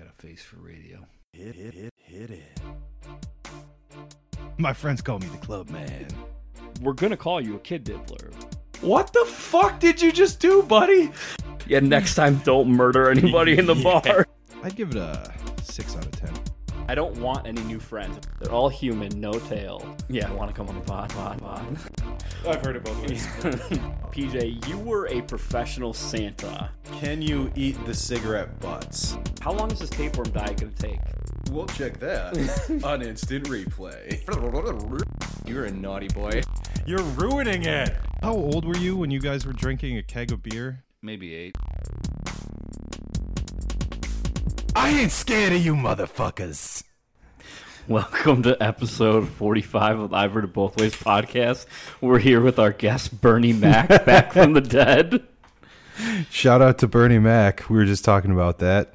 got a face for radio. Hit, hit, hit, hit it. My friends call me the club man. We're gonna call you a kid diddler. What the fuck did you just do, buddy? Yeah, next time don't murder anybody in the Yeah. bar. I'd give it a six out of ten. I don't want any new friends. They're all human, no tail. Yeah, I want to come on the pod, pod, pod. I've heard about it both ways. PJ, you were a professional Santa. Can you eat the cigarette butts? How long is this tapeworm diet gonna take? We'll check that on instant replay. You're a naughty boy. You're ruining it. How old were you when you guys were drinking a keg of beer? Maybe eight. I ain't scared of you motherfuckers. Welcome to episode 45 of the I've Heard It Both Ways podcast. We're here with our guest, Bernie Mac, back from the dead. Shout out to Bernie Mac. We were just talking about that.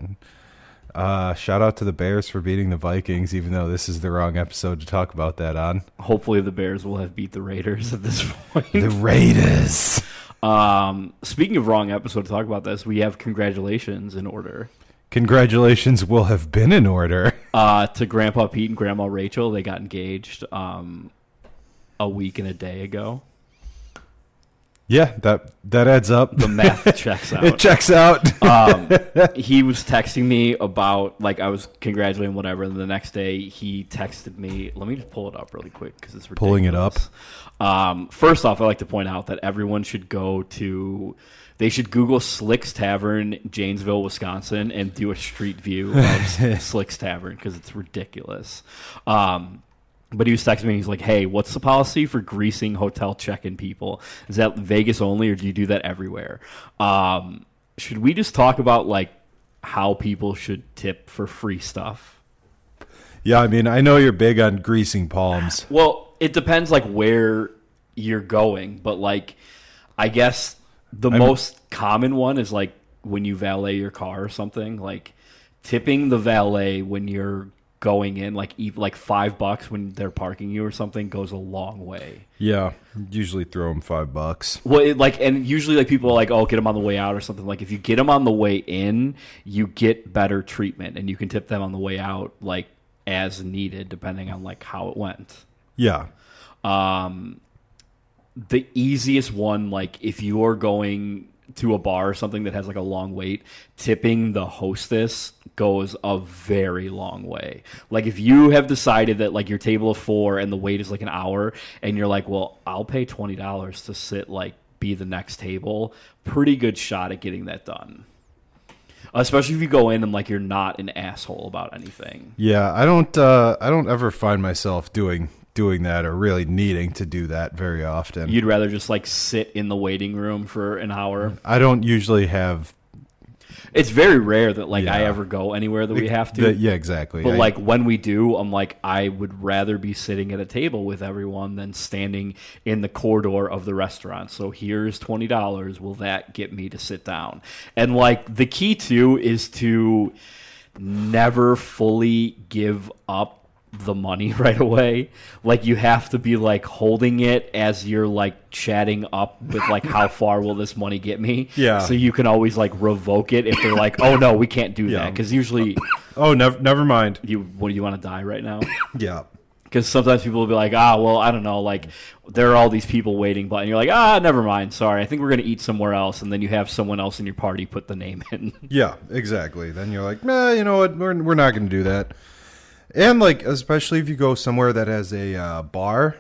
Uh, shout out to the Bears for beating the Vikings, even though this is the wrong episode to talk about that on. Hopefully, the Bears will have beat the Raiders at this point. The Raiders. Um, speaking of wrong episode to talk about this, we have congratulations in order Congratulations will have been in order. uh, to Grandpa Pete and Grandma Rachel. They got engaged um, a week and a day ago. Yeah, that that adds up. The math checks out. it checks out. um, he was texting me about like I was congratulating whatever, and the next day he texted me. Let me just pull it up really quick because it's ridiculous. Pulling it up? Um, first off, I like to point out that everyone should go to. They should Google Slicks Tavern, Janesville, Wisconsin, and do a street view of Slicks Tavern because it's ridiculous. Um, but he was texting me. He's like, "Hey, what's the policy for greasing hotel check-in people? Is that Vegas only, or do you do that everywhere? Um, should we just talk about like how people should tip for free stuff? yeah, I mean, I know you're big on greasing palms. Well, it depends like where you're going, but like I guess the most common one is like when you valet your car or something, like tipping the valet when you're going in like like 5 bucks when they're parking you or something goes a long way. Yeah, usually throw them five bucks. Well, it, like, and usually, like, people are like, "Oh, get them on the way out" or something. Like, if you get them on the way in, you get better treatment, and you can tip them on the way out, like as needed, depending on like how it went. Yeah, Um, the easiest one, like, if you are going to a bar or something that has like a long wait, tipping the hostess goes a very long way. Like if you have decided that like your table of four and the wait is like an hour and you're like, well, I'll pay twenty dollars to sit like be the next table, pretty good shot at getting that done. Especially if you go in and like you're not an asshole about anything. yeah. I don't. Uh, I don't ever find myself doing doing that or really needing to do that very often. You'd rather just like sit in the waiting room for an hour. I don't usually have. It's very rare that like I ever go anywhere that we have to. the- yeah, exactly. But I- like when we do, I'm like I would rather be sitting at a table with everyone than standing in the corridor of the restaurant. So here's twenty dollars. Will that get me to sit down? And like the key to is to never fully give up the money right away. Like you have to be like holding it as you're like chatting up with like how far will this money get me? Yeah. So you can always like revoke it if they're like, "Oh no, we can't do that." Because usually oh, never, never mind. you what do you want to die right now? Yeah, Because sometimes people will be like, ah, well, I don't know, like there are all these people waiting, but and you're like, ah, never mind, sorry, I think we're gonna eat somewhere else, and then you have someone else in your party put the name in. yeah, exactly. Then you're like, nah, you know what? We're we're not going to do that. And like, especially if you go somewhere that has a uh, bar,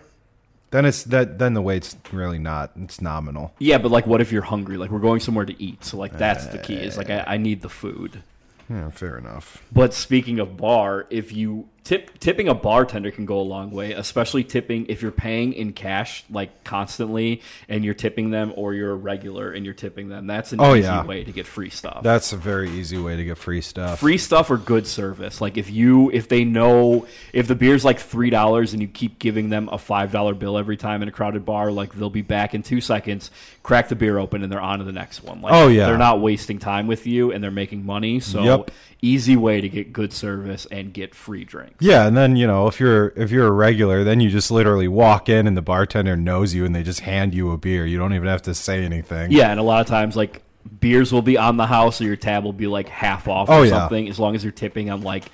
then it's that. Then the wait's really not. It's nominal. yeah, but like, what if you're hungry? Like we're going somewhere to eat, so like that's the key. Is like I, I need the food. Yeah, fair enough. But speaking of bar, if you tip tipping a bartender can go a long way, especially tipping if you're paying in cash like constantly and you're tipping them or you're a regular and you're tipping them. That's an Oh, easy yeah. way to get free stuff. That's a very easy way to get free stuff. free stuff or good service. Like if you if they know if the beer's like three dollars and you keep giving them a five dollar bill every time in a crowded bar, like they'll be back in two seconds, crack the beer open, and they're on to the next one. Like Oh, yeah. they're not wasting time with you and they're making money. So Yep. Easy way to get good service and get free drinks. Yeah, and then you know if you're if you're a regular, then you just literally walk in and the bartender knows you and they just hand you a beer. You don't even have to say anything. Yeah, and a lot of times like beers will be on the house, or your tab will be like half off Oh, or yeah. something. As long as you're tipping on like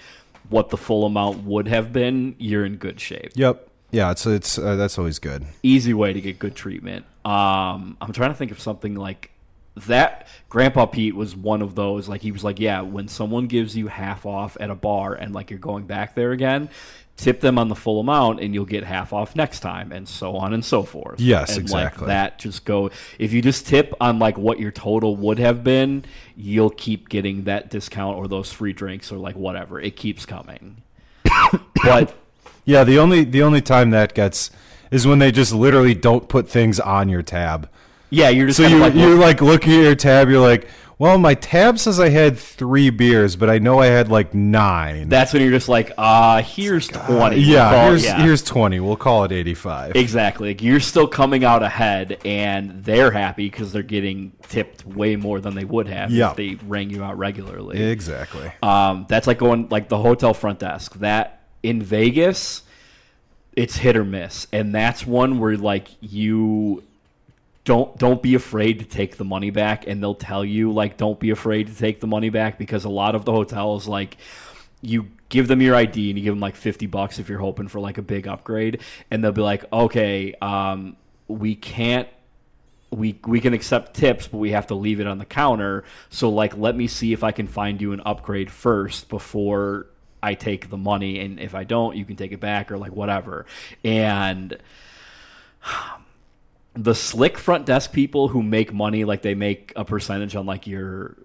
what the full amount would have been, you're in good shape. Yep. Yeah, it's it's uh, that's always good. Easy way to get good treatment. Um, I'm trying to think of something like that. Grandpa Pete was one of those. Like he was like, yeah, when someone gives you half off at a bar and like you're going back there again. Tip them on the full amount, and you'll get half off next time, and so on and so forth. Yes, and like exactly. that just go if you just tip on like what your total would have been you'll keep getting that discount or those free drinks or like whatever it keeps coming but Yeah, the only the only time that gets is when they just literally don't put things on your tab. Yeah you're just So you of like, you're like looking at your tab, you're like, well, my tab says I had three beers, but I know I had like nine. that's when you're just like uh here's 20 yeah, We'll call- here's yeah. here's twenty. We'll call it eighty five. exactly like you're still coming out ahead and they're happy because they're getting tipped way more than they would have Yeah. if they rang you out regularly Exactly. Um, that's like going like the hotel front desk. That in Vegas, it's hit or miss, and that's one where like you don't don't be afraid to take the money back, and they'll tell you like don't be afraid to take the money back because a lot of the hotels like you give them your ID and you give them like 50 bucks if you're hoping for like a big upgrade and they'll be like okay um, we can't we we can accept tips, but we have to leave it on the counter. So like, let me see if I can find you an upgrade first before I take the money, and if I don't, you can take it back or like whatever. And the slick front desk people who make money, like they make a percentage on like your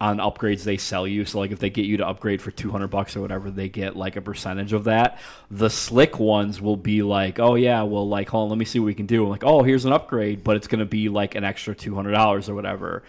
on upgrades they sell you. So like if they get you to upgrade for 200 bucks or whatever, they get like a percentage of that. The slick ones will be like, "Oh yeah, well like hold on, let me see what we can do." like, "Oh, here's an upgrade, but it's going to be like an extra $200 or whatever."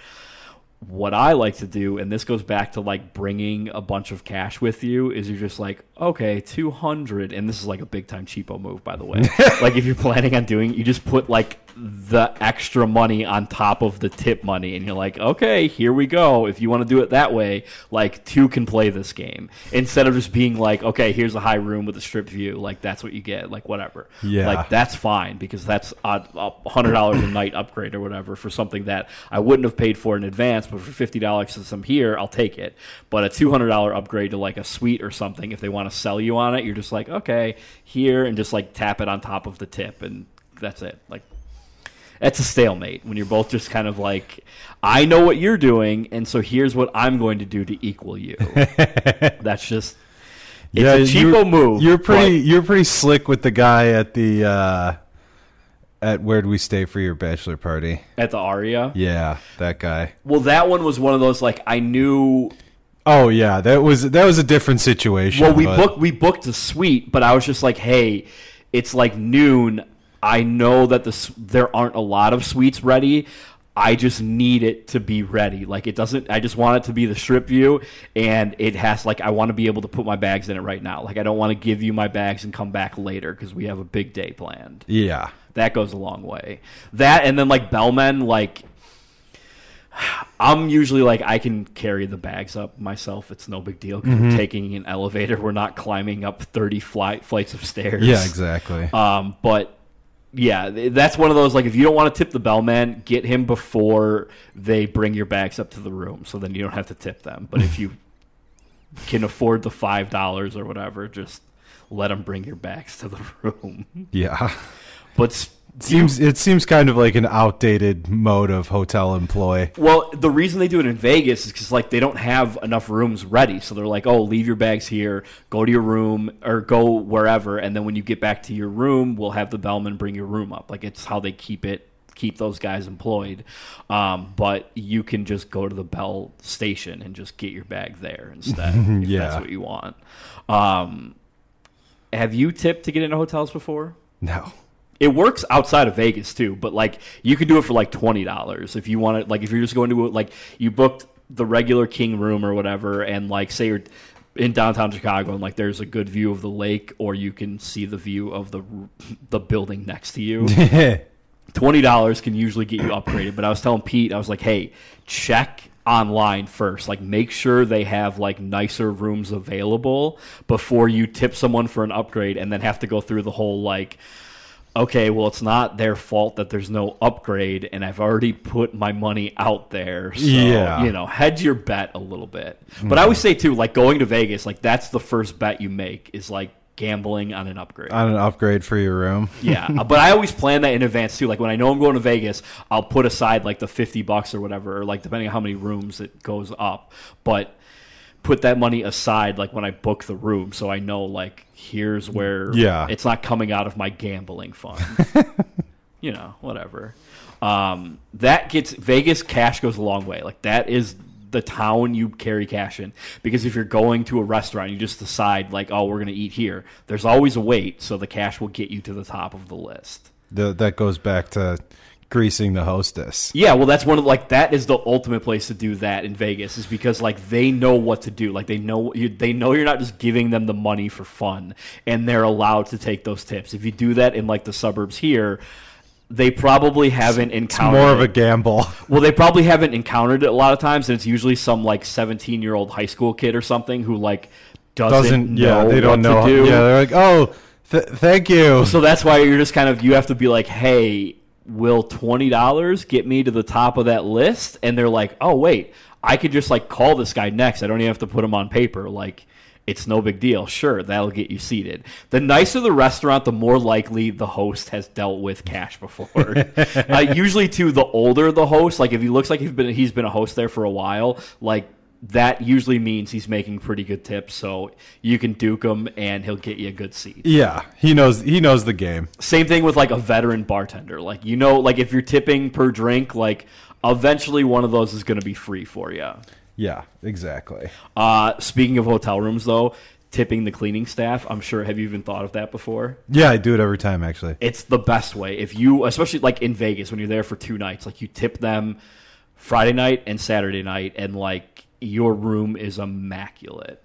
What I like to do, and this goes back to like bringing a bunch of cash with you, is you're just like, okay, 200. And this is like a big time cheapo move, by the way. like if you're planning on doing, you just put like the extra money on top of the tip money, and you're like, okay, here we go. If you want to do it that way, like two can play this game instead of just being like, okay, here's a high room with a strip view. Like that's what you get. Like whatever. Yeah. Like that's fine because that's a a hundred dollars a night upgrade or whatever for something that I wouldn't have paid for in advance, but for fifty dollars since I'm here, I'll take it. But a two hundred dollar upgrade to like a suite or something, if they want to sell you on it, you're just like, okay, here, and just like tap it on top of the tip, and that's it. Like that's a stalemate when you're both just kind of like, I know what you're doing, and so here's what I'm going to do to equal you. that's just. It's a cheapo you're, move. You're pretty but- you're pretty slick with the guy at the uh at where do we stay for your bachelor party? at the Aria. Yeah, that guy. Well, that one was one of those like I knew. Oh yeah, that was that was a different situation. Well, we but- booked we booked a suite, but I was just like, hey, it's like noon. I know that the there aren't a lot of suites ready. I just need it to be ready. Like it doesn't. I just want it to be the strip view, and it has like I want to be able to put my bags in it right now. Like I don't want to give you my bags and come back later because we have a big day planned. Yeah. That goes a long way. That and then like bellmen, like I'm usually like I can carry the bags up myself. It's no big deal because Mm-hmm. we're taking an elevator. We're not climbing up 30 flight flights of stairs. Yeah, exactly. Um, but yeah, that's one of those like if you don't want to tip the bellman, get him before they bring your bags up to the room, so then you don't have to tip them. But if you can afford the five dollars or whatever, just let them bring your bags to the room. yeah. But Seems it seems kind of like an outdated mode of hotel employ. Well, the reason they do it in Vegas is because like they don't have enough rooms ready, so they're like, "Oh, leave your bags here, go to your room, or go wherever, and then when you get back to your room, we'll have the bellman bring your room up." Like it's how they keep it, keep those guys employed. Um, but you can just go to the bell station and just get your bag there instead, if Yeah. that's what you want. Um, have you tipped to get into hotels before? No. It works outside of Vegas too, but like you can do it for like twenty dollars if you want to. Like if you're just going to like you booked the regular king room or whatever, and like say you're in downtown Chicago and like there's a good view of the lake, or you can see the view of the the building next to you. Twenty dollars can usually get you upgraded. But I was telling Pete, I was like, hey, check online first. Like make sure they have like nicer rooms available before you tip someone for an upgrade and then have to go through the whole like okay, well, it's not their fault that there's no upgrade, and I've already put my money out there. So, Yeah. you know, hedge your bet a little bit. But I always say, too, like going to Vegas, like that's the first bet you make is like gambling on an upgrade. On an upgrade for your room. yeah, uh, but I always plan that in advance too. Like when I know I'm going to Vegas, I'll put aside like the fifty bucks or whatever, or like depending on how many rooms it goes up. But put that money aside like when I book the room, so I know like here's where Yeah. it's not coming out of my gambling fund. you know, whatever. Um, that gets Vegas cash goes a long way. Like that is the town you carry cash in because if you're going to a restaurant, you just decide like, oh, we're gonna eat here. There's always a wait, so the cash will get you to the top of the list. The, that goes back to greasing the hostess. Yeah, well, that's one of like that is the ultimate place to do that in Vegas is because like they know what to do. Like they know you, they know you're not just giving them the money for fun, and they're allowed to take those tips. If you do that in like the suburbs here, they probably haven't It's encountered more of a it. gamble. Well, they probably haven't encountered it a lot of times, and it's usually some like 17 year old high school kid or something who like doesn't, Doesn't know yeah? They don't know. to do. Yeah, they're like, oh, th- thank you. So that's why you're just kind of you have to be like, hey, will twenty dollars get me to the top of that list? And they're like, oh wait, I could just like call this guy next. I don't even have to put him on paper. Like. It's no big deal. Sure, that'll get you seated. The nicer the restaurant, the more likely the host has dealt with cash before. uh, usually, too, the older the host, like if he looks like he's been he's been a host there for a while, like that usually means he's making pretty good tips. So you can duke him, and he'll get you a good seat. yeah, he knows. He knows the game. Same thing with like a veteran bartender. Like you know, like if you're tipping per drink, like eventually one of those is going to be free for you. Yeah, exactly. Uh, speaking of hotel rooms, though, tipping the cleaning staff, I'm sure. Have you even thought of that before? Yeah, I do it every time actually. It's the best way. If you, especially like in Vegas, when you're there for two nights, like you tip them Friday night and Saturday night, and like your room is immaculate.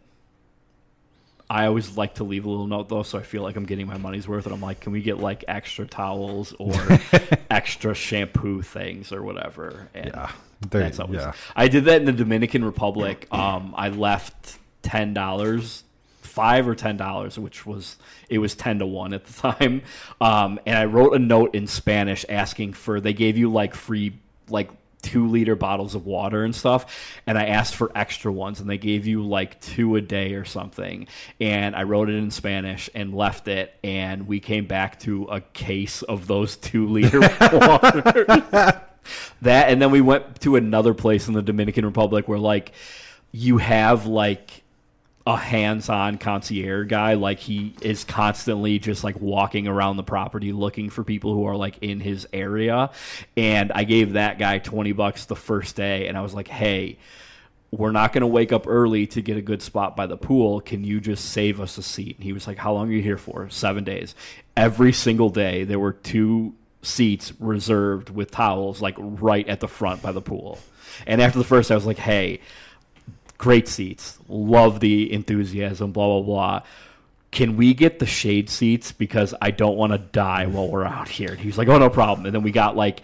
I always like to leave a little note though, so I feel like I'm getting my money's worth. And I'm like, can we get like extra towels or extra shampoo things or whatever? And Yeah, There- that's always. yeah. I did that in the Dominican Republic. Um, I left ten dollars, five or ten dollars, which was it was ten to one at the time. Um, and I wrote a note in Spanish asking for. They gave you like free like two liter bottles of water and stuff and i asked for extra ones and they gave you like two a day or something. And i wrote it in spanish and left it and we came back to a case of those two liter water that and then we went to another place in the Dominican Republic where like you have like a hands-on concierge guy like he is constantly just like walking around the property looking for people who are like in his area and I gave that guy 20 bucks the first day and I was like hey we're not going to wake up early to get a good spot by the pool. Can you just save us a seat? And he was like, How long are you here for? Seven days. Every single day, there were two seats reserved with towels, like right at the front by the pool. And after the first, I was like, Hey, great seats. Love the enthusiasm, blah, blah, blah. Can we get the shade seats? Because I don't want to die while we're out here. And he was like, Oh, no problem. And then we got like,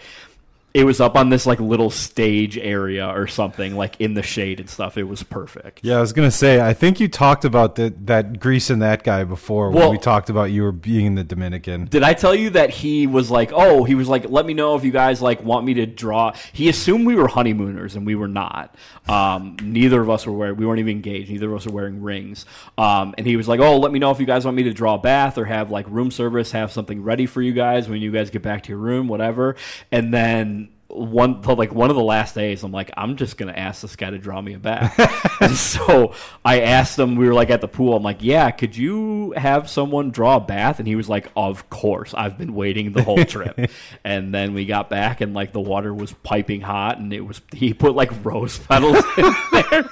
it was up on this like little stage area or something, like in the shade and stuff. It was perfect. Yeah, I was gonna say. I think you talked about that that and that guy before when Well- we talked about you were being in the Dominican. Did I tell you that he was like, oh, he was like, let me know if you guys like want me to draw. He assumed we were honeymooners and we were not. Um, neither of us were wearing. We weren't even engaged. Neither of us were wearing rings. Um, and he was like, oh, let me know if you guys want me to draw a bath or have like room service, have something ready for you guys when you guys get back to your room, whatever. And then one like one of the last days i'm like i'm just gonna ask this guy to draw me a bath and so i asked him we were like at the pool. I'm like yeah could you have someone draw a bath? And he was like of course. I've been waiting the whole trip. And then we got back and like the water was piping hot and it was he put like rose petals in there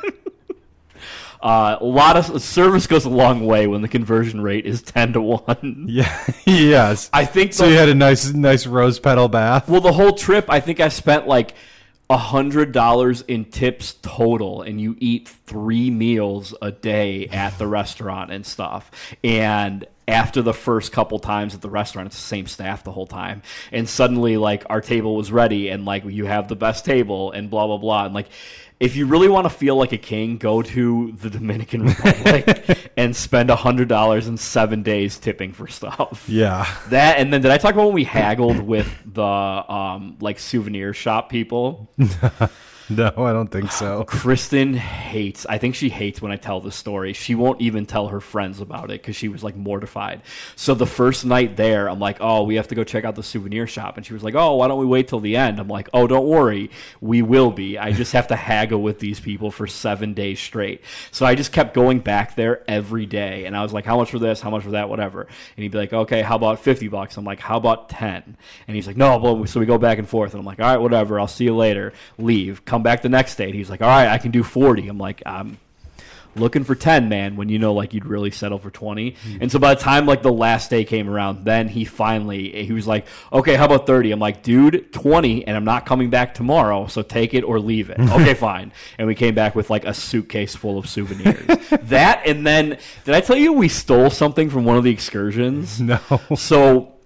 uh, a lot of service goes a long way when the conversion rate is 10 to 1 Yeah. yes. i think so the- you had a nice nice rose petal bath. well, the whole trip, I think I spent like a hundred dollars in tips total, and you eat three meals a day at the restaurant and stuff. And after the first couple times at the restaurant, it's the same staff the whole time. And suddenly, like, our table was ready, and like, you have the best table, and blah, blah, blah. And like, if you really want to feel like a king, go to the Dominican Republic and spend hundred dollars in seven days tipping for stuff. Yeah. That and then did I talk about when we haggled with the um like souvenir shop people? No, I don't think so. Kristen hates. I think she hates when I tell the story. She won't even tell her friends about it because she was like mortified. So the first night there, I'm like, "Oh, we have to go check out the souvenir shop," and she was like, "Oh, why don't we wait till the end?" I'm like, "Oh, don't worry, we will be. I just have to haggle with these people for seven days straight." So I just kept going back there every day, and I was like, "How much for this? How much for that? Whatever." And he'd be like, "Okay, how about fifty bucks?" I'm like, "How about 10? And he's like, "No." So we go back and forth, and I'm like, "All right, whatever. I'll see you later." Leave. Come back the next day, and he's like, "All right, I can do 40." I'm like, "I'm." looking for 10 man when you know like you'd really settle for 20 hmm. and so by the time like the last day came around then he finally he was like okay how about 30 i'm like dude 20 and i'm not coming back tomorrow so take it or leave it okay fine and we came back with like a suitcase full of souvenirs that and then did i tell you we stole something from one of the excursions No. so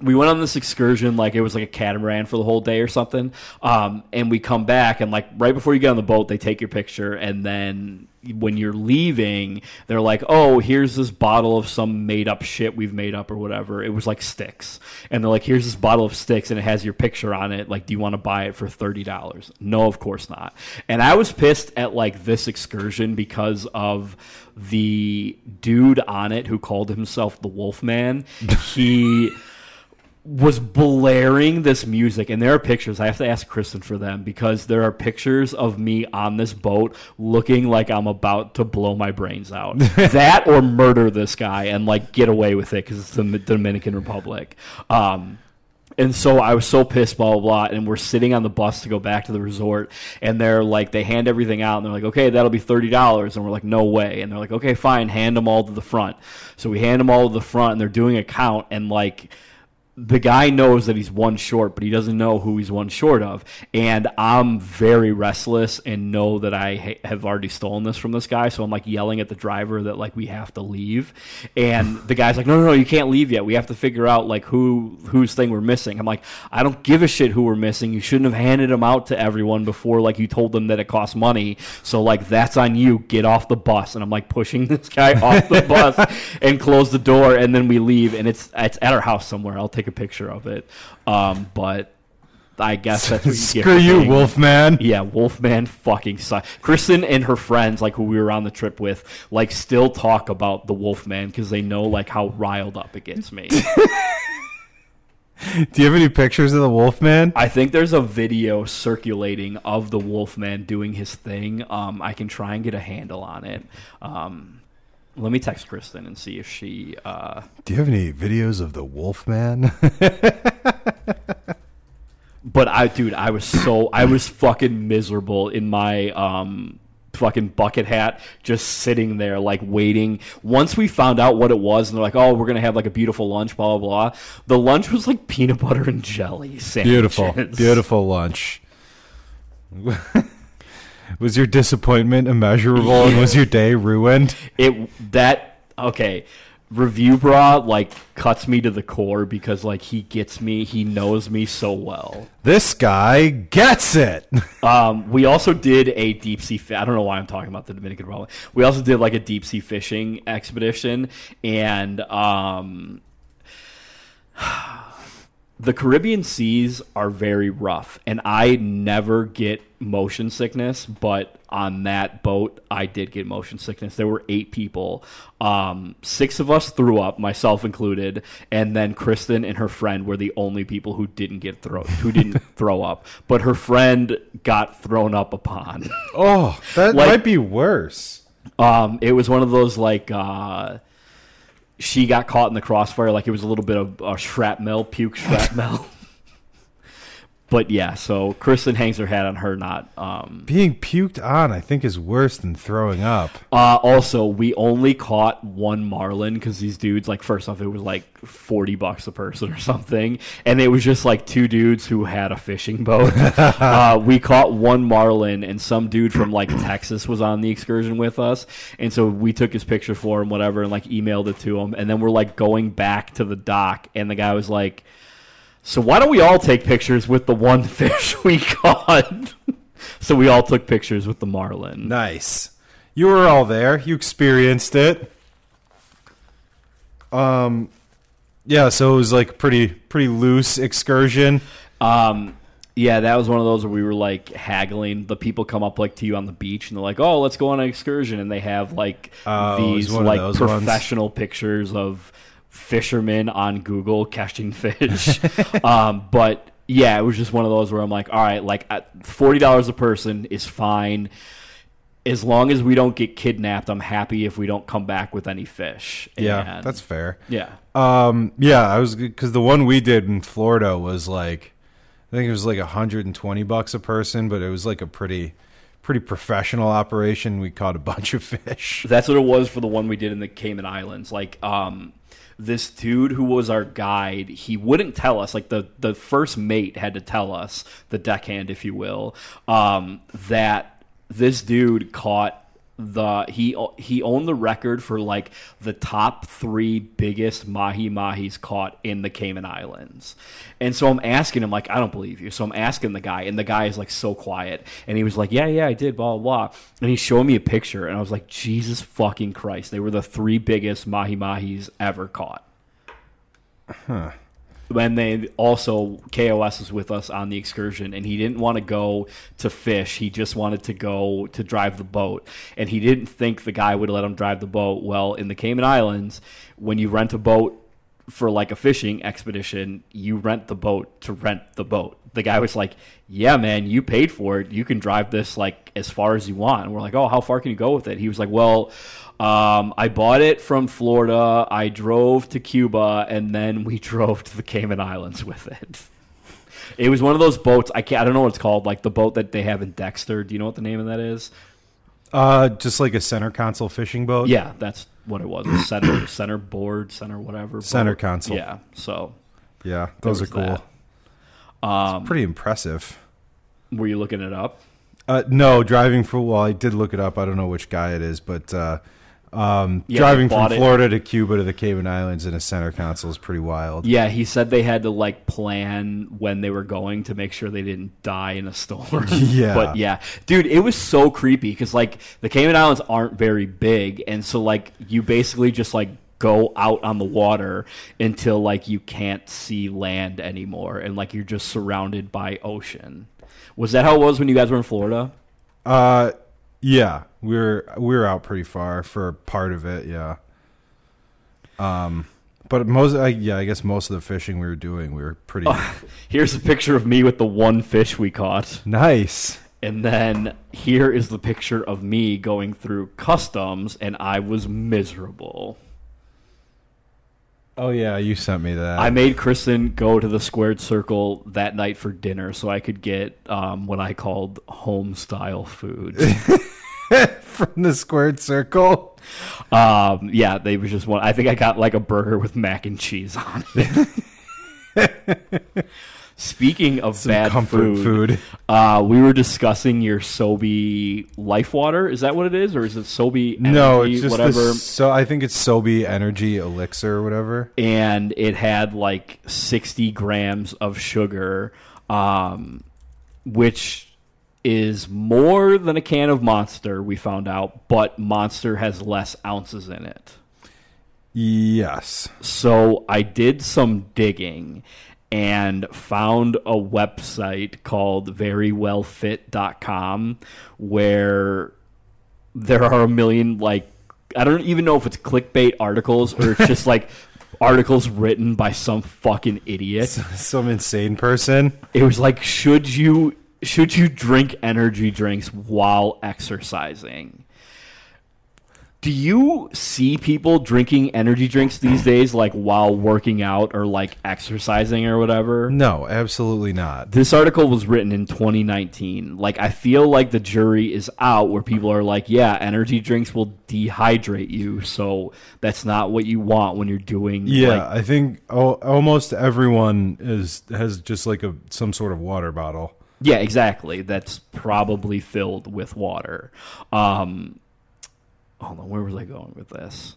we went on this excursion like it was like a catamaran for the whole day or something um, and we come back and like right before you get on the boat they take your picture and then when you're leaving they're like oh here's this bottle of some made up shit we've made up or whatever. It was like sticks. And they're like here's this bottle of sticks and it has your picture on it. Like do you want to buy it for $30 no of course not. And i was pissed at like this excursion because of the dude on it who called himself the wolfman. He was blaring this music and there are pictures i have to ask kristen for them because there are pictures of me on this boat looking like i'm about to blow my brains out that or murder this guy and like get away with it because it's the dominican republic um, and so I was so pissed, blah, blah, blah. And we're sitting on the bus to go back to the resort. And they're like, they hand everything out. And they're like, okay, that'll be $30. And we're like, no way. And they're like, okay, fine, hand them all to the front. So we hand them all to the front. And they're doing a count. And like, the guy knows that he's one short, but he doesn't know who he's one short of. And I'm very restless and know that I ha- have already stolen this from this guy. So I'm like yelling at the driver that like we have to leave. And the guy's like, no, no, no, you can't leave yet. We have to figure out like who whose thing we're missing. I'm like, I don't give a shit who we're missing. You shouldn't have handed them out to everyone before like you told them that it costs money. So like that's on you. Get off the bus. And I'm like pushing this guy off the bus and close the door. And then we leave. And it's it's at our house somewhere. I'll take a picture of it. Um, but I guess that's what you get Screw for you, being- Wolfman. Yeah, Wolfman fucking sucks. Kristen and her friends, like who we were on the trip with, like still talk about the Wolfman because they know like how riled up it gets me. Do you have any pictures of the Wolfman? I think there's a video circulating of the Wolfman doing his thing. Um, I can try and get a handle on it. Um, let me text Kristen and see if she. Uh, Do you have any videos of the Wolfman? But I, dude, I was so I was fucking miserable in my um fucking bucket hat, just sitting there like waiting. Once we found out what it was, and they're like, "Oh, we're gonna have like a beautiful lunch," blah blah blah. The lunch was like peanut butter and jelly sandwiches. beautiful, beautiful lunch. was your disappointment immeasurable and was your day ruined? It that okay. Reviewbrah like cuts me to the core because like he gets me, he knows me so well. This guy gets it. Um, we also did a deep sea. Fi- I don't know why I'm talking about the Dominican Republic. We also did like a deep sea fishing expedition, and um, the Caribbean seas are very rough, and I never get motion sickness. But on that boat, I did get motion sickness. There were eight people. Um, six of us threw up, myself included, and then Kristen and her friend were the only people who didn't get throw who didn't throw up. But her friend got thrown up upon. Oh, that Like- might be worse. Um, it was one of those like uh, she got caught in the crossfire, like it was a little bit of uh, shrapnel, puke shrapnel. but yeah, so Kristen hangs her hat on her not. Um, Being puked on, I think, is worse than throwing up. uh, also, we only caught one marlin because these dudes, like, first off, it was like forty bucks a person or something, and it was just like two dudes who had a fishing boat. uh, we caught one marlin, and some dude from like Texas was on the excursion with us, and so we took his picture for him, whatever, and like emailed it to him, and then we're like going back to the dock, and the guy was like. So why don't we all take pictures with the one fish we caught? so we all took pictures with the marlin. Nice. You were all there. You experienced it. Um, yeah. So it was like pretty pretty loose excursion. Um, yeah, that was one of those where we were like haggling. The people come up like to you on the beach and they're like, "Oh, let's go on an excursion," and they have like Oh, these like those ones. professional pictures of fishermen on Google catching fish. um, but yeah, it was just one of those where I'm like, all right, like forty dollars a person is fine. As long as we don't get kidnapped, I'm happy if we don't come back with any fish. Yeah, And- that's fair. yeah. Um, yeah, I was because the one we did in Florida was like, I think it was like 120 bucks a person, but it was like a pretty, pretty professional operation. We caught a bunch of fish. That's what it was for the one we did in the Cayman Islands. Like, um, this dude who was our guide, he wouldn't tell us. Like the the first mate had to tell us, the deckhand, if you will, um, that this dude caught the he he owned the record for like the top three biggest mahi mahis caught in the Cayman Islands. And so I'm asking him like I don't believe you. So I'm asking the guy, and the guy is like so quiet, and he was like, yeah, yeah, I did, blah blah. blah. And he showed me a picture, and I was like, Jesus fucking Christ, they were the three biggest mahi mahis ever caught. When they also KOS was with us on the excursion, and he didn't want to go to fish. He just wanted to go to drive the boat, and he didn't think the guy would let him drive the boat. Well, in the Cayman Islands, when you rent a boat for like a fishing expedition, you rent the boat to rent the boat. The guy was like, "Yeah, man, you paid for it. You can drive this like as far as you want." And we're like, "Oh, how far can you go with it?" He was like, "Well, um, I bought it from Florida. I drove to Cuba, and then we drove to the Cayman Islands with it." It was one of those boats. I can't. I don't know what it's called. Like the boat that they have in Dexter. Do you know what the name of that is? Uh, just like a center console fishing boat. Yeah, that's what it was. A center, center board, center whatever. Center boat. console. Yeah. So yeah, those are cool. that. Um, Pretty impressive. were you looking it up? Uh, no, driving for well, I did look it up. I don't know which guy it is, but uh, um, Yeah, driving from bought it. Florida to Cuba to the Cayman Islands in a center console is pretty wild. Yeah, he said they had to like plan when they were going to make sure they didn't die in a storm. Yeah. but yeah, dude, it was so creepy because like the Cayman Islands aren't very big, and so like you basically just like go out on the water until like you can't see land anymore, and like you're just surrounded by ocean. Was that how it was when you guys were in Florida? Uh, yeah, we were we were out pretty far for part of it. Yeah. Um, but most, I, yeah, I guess most of the fishing we were doing, we were pretty Here's a picture of me with the one fish we caught. nice. And then here is the picture of me going through customs, and I was miserable. Oh yeah, you sent me that. I made Kristen go to the squared circle that night for dinner so I could get um, what I called home style food. from the squared circle. um, yeah, they was just one. I think I got like a burger with mac and cheese on it. Speaking of Some bad comfort food. Uh, we were discussing your Sobe Life Water. Is that what it is, or is it Sobe? Energy, no, it's just whatever. this. So I think it's Sobe Energy Elixir or whatever. and it had like 60 grams of sugar, um, which is more than a can of Monster, we found out, but Monster has less ounces in it. Yes. So I did some digging and found a website called verywellfit.com where there are a million like I don't even know if it's clickbait articles or it's just like articles written by some fucking idiot. Some insane person. It was like should you should you drink energy drinks while exercising? Do you see people drinking energy drinks these days, like while working out or like exercising or whatever? No, absolutely not. This article was written in 2019. Like, I feel like the jury is out where people are like, yeah, energy drinks will dehydrate you. So that's not what you want when you're doing. Yeah, like- I think almost everyone is has just like a some sort of water bottle. yeah, exactly. That's probably filled with water. Um, hold on. Where was I going with this?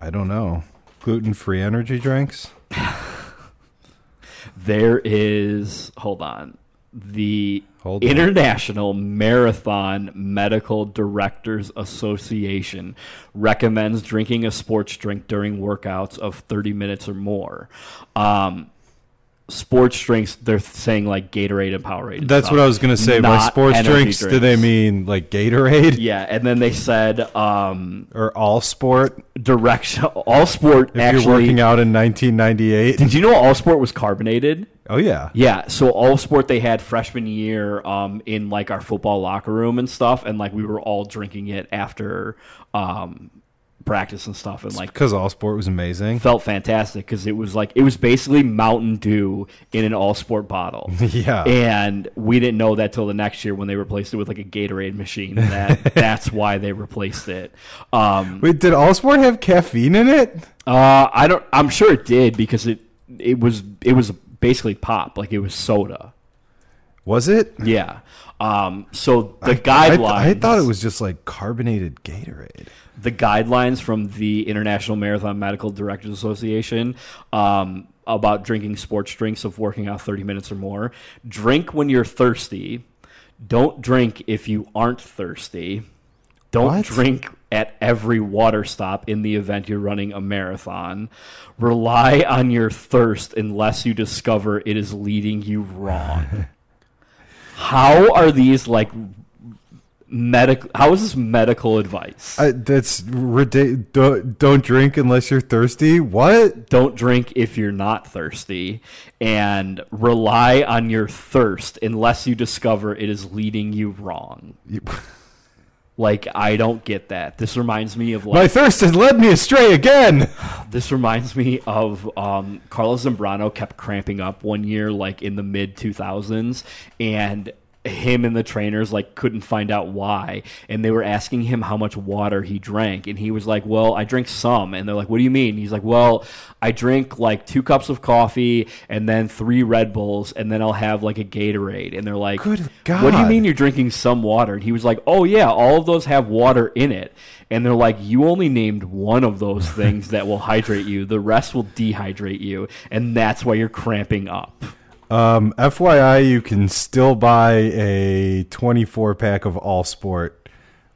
I don't know. Gluten free energy drinks. There is, hold on, the Hold on. International Marathon Medical Directors Association recommends drinking a sports drink during workouts of 30 minutes or more. Um, sports drinks, they're saying like Gatorade and Powerade. That's what I was gonna say. By sports energy drinks, do they mean like Gatorade Yeah, and then they said um, or All Sport? direction. All sport If actually. you're working out in 1998. Did you know All Sport was carbonated? Oh yeah. Yeah, so all sport they had freshman year um, in like our football locker room and stuff, and like we were all drinking it after um, practice and stuff, and like Because All Sport was amazing. felt fantastic because it was like it was basically Mountain Dew in an all sport bottle. Yeah. and we didn't know that till the next year when they replaced it with like a Gatorade machine. That that's why they replaced it. Um, Wait, did All Sport have caffeine in it? uh, I don't. I'm sure it did because it it was it was basically pop, like it was soda. Was it? Yeah. Um, so the I, guidelines. I thought it was just like carbonated Gatorade. The guidelines from the International Marathon Medical Directors Association um, about drinking sports drinks of working out 30 minutes or more. Drink when you're thirsty. Don't drink if you aren't thirsty. Don't What? drink at every water stop in the event you're running a marathon. Rely on your thirst unless you discover it is leading you wrong. How are these like medical? How is this medical advice? I, that's ridiculous. Don't, don't drink unless you're thirsty. What? don't drink if you're not thirsty and rely on your thirst unless you discover it is leading you wrong like i don't get that this reminds me of My thirst has led me astray again. this reminds me of um carlos zambrano kept cramping up one year like in the mid 2000s and him and the trainers like couldn't find out why and they were asking him how much water he drank and he was like well i drink some and they're like what do you mean? He's like well i drink like two cups of coffee and then three red bulls and then i'll have like a gatorade and they're like Good God. what do you mean you're drinking some water? And he was like oh yeah all of those have water in it and they're like you only named one of those things that will hydrate you. The rest will dehydrate you and that's why you're cramping up Um, FYI, you can still buy a 24 pack of All Sport